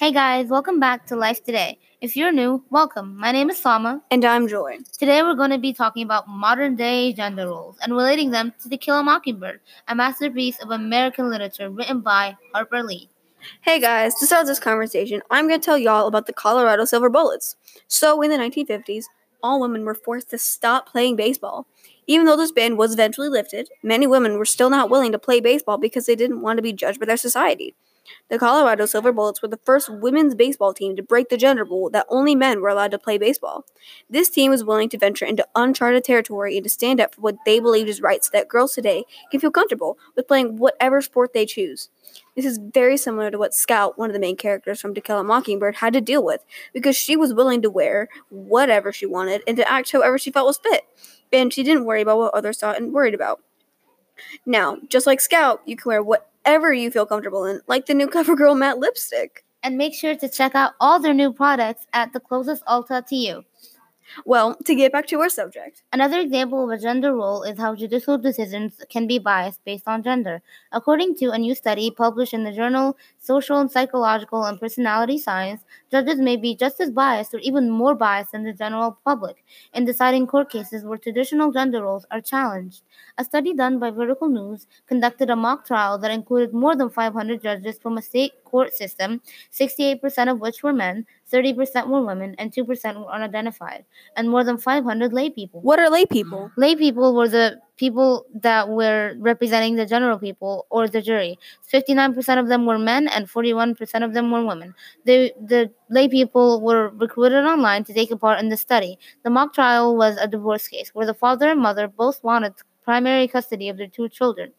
Hey guys, welcome back to Life Today. If you're new, welcome. My name is Sama. And I'm Joy. Today we're going to be talking about modern day gender roles and relating them to To Kill a Mockingbird, a masterpiece of American literature written by Harper Lee. Hey guys, to start this conversation, I'm going to tell y'all about the Colorado Silver Bullets. So, in the 1950s, all women were forced to stop playing baseball. Even though this ban was eventually lifted, many women were still not willing to play baseball because they didn't want to be judged by their society. The Colorado Silver Bullets were the first women's baseball team to break the gender rule that only men were allowed to play baseball. This team was willing to venture into uncharted territory and to stand up for what they believed is right so that girls today can feel comfortable with playing whatever sport they choose. This is very similar to what Scout, one of the main characters from To Kill a Mockingbird, had to deal with because she was willing to wear whatever she wanted and to act however she felt was fit. And she didn't worry about what others thought and worried about. Now, just like Scout, you can wear whatever you feel comfortable in, like the new CoverGirl matte lipstick. And make sure to check out all their new products at the closest Ulta to you. Well, to get back to our subject. Another example of a gender role is how judicial decisions can be biased based on gender. According to a new study published in the journal Social and Psychological and Personality Science, judges may be just as biased or even more biased than the general public in deciding court cases where traditional gender roles are challenged. A study done by Vertical News conducted a mock trial that included more than 500 judges from a state court system, 68% of which were men, 30% were women, and 2% were unidentified, and more than 500 lay people. What are lay people? Lay people were the people that were representing the general people or the jury. 59% of them were men and 41% of them were women. The, the lay people were recruited online to take a part in the study. The mock trial was a divorce case where the father and mother both wanted primary custody of their two children.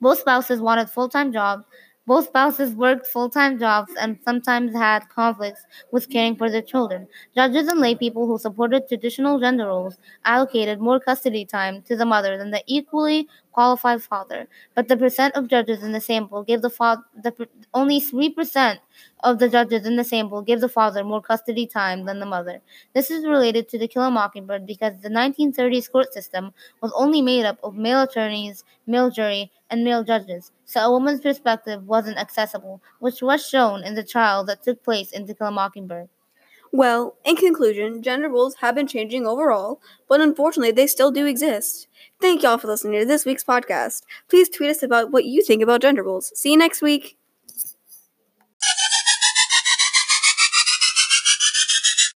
Both spouses wanted full time jobs both spouses worked full time jobs and sometimes had conflicts with caring for their children. Judges and laypeople who supported traditional gender roles allocated more custody time to the mother than the equally qualified father. But the percent of judges in the sample gave the father the, only 3% of the judges in the sample gave the father more custody time than the mother. This is related to the Kill a Mockingbird because the 1930s court system was only made up of male attorneys, male jury, and male judges, so a woman's perspective wasn't accessible, which was shown in the trial that took place in To Kill a Mockingbird. Well, in conclusion, gender roles have been changing overall, but unfortunately they still do exist. Thank y'all for listening to this week's podcast. Please tweet us about what you think about gender roles. See you next week.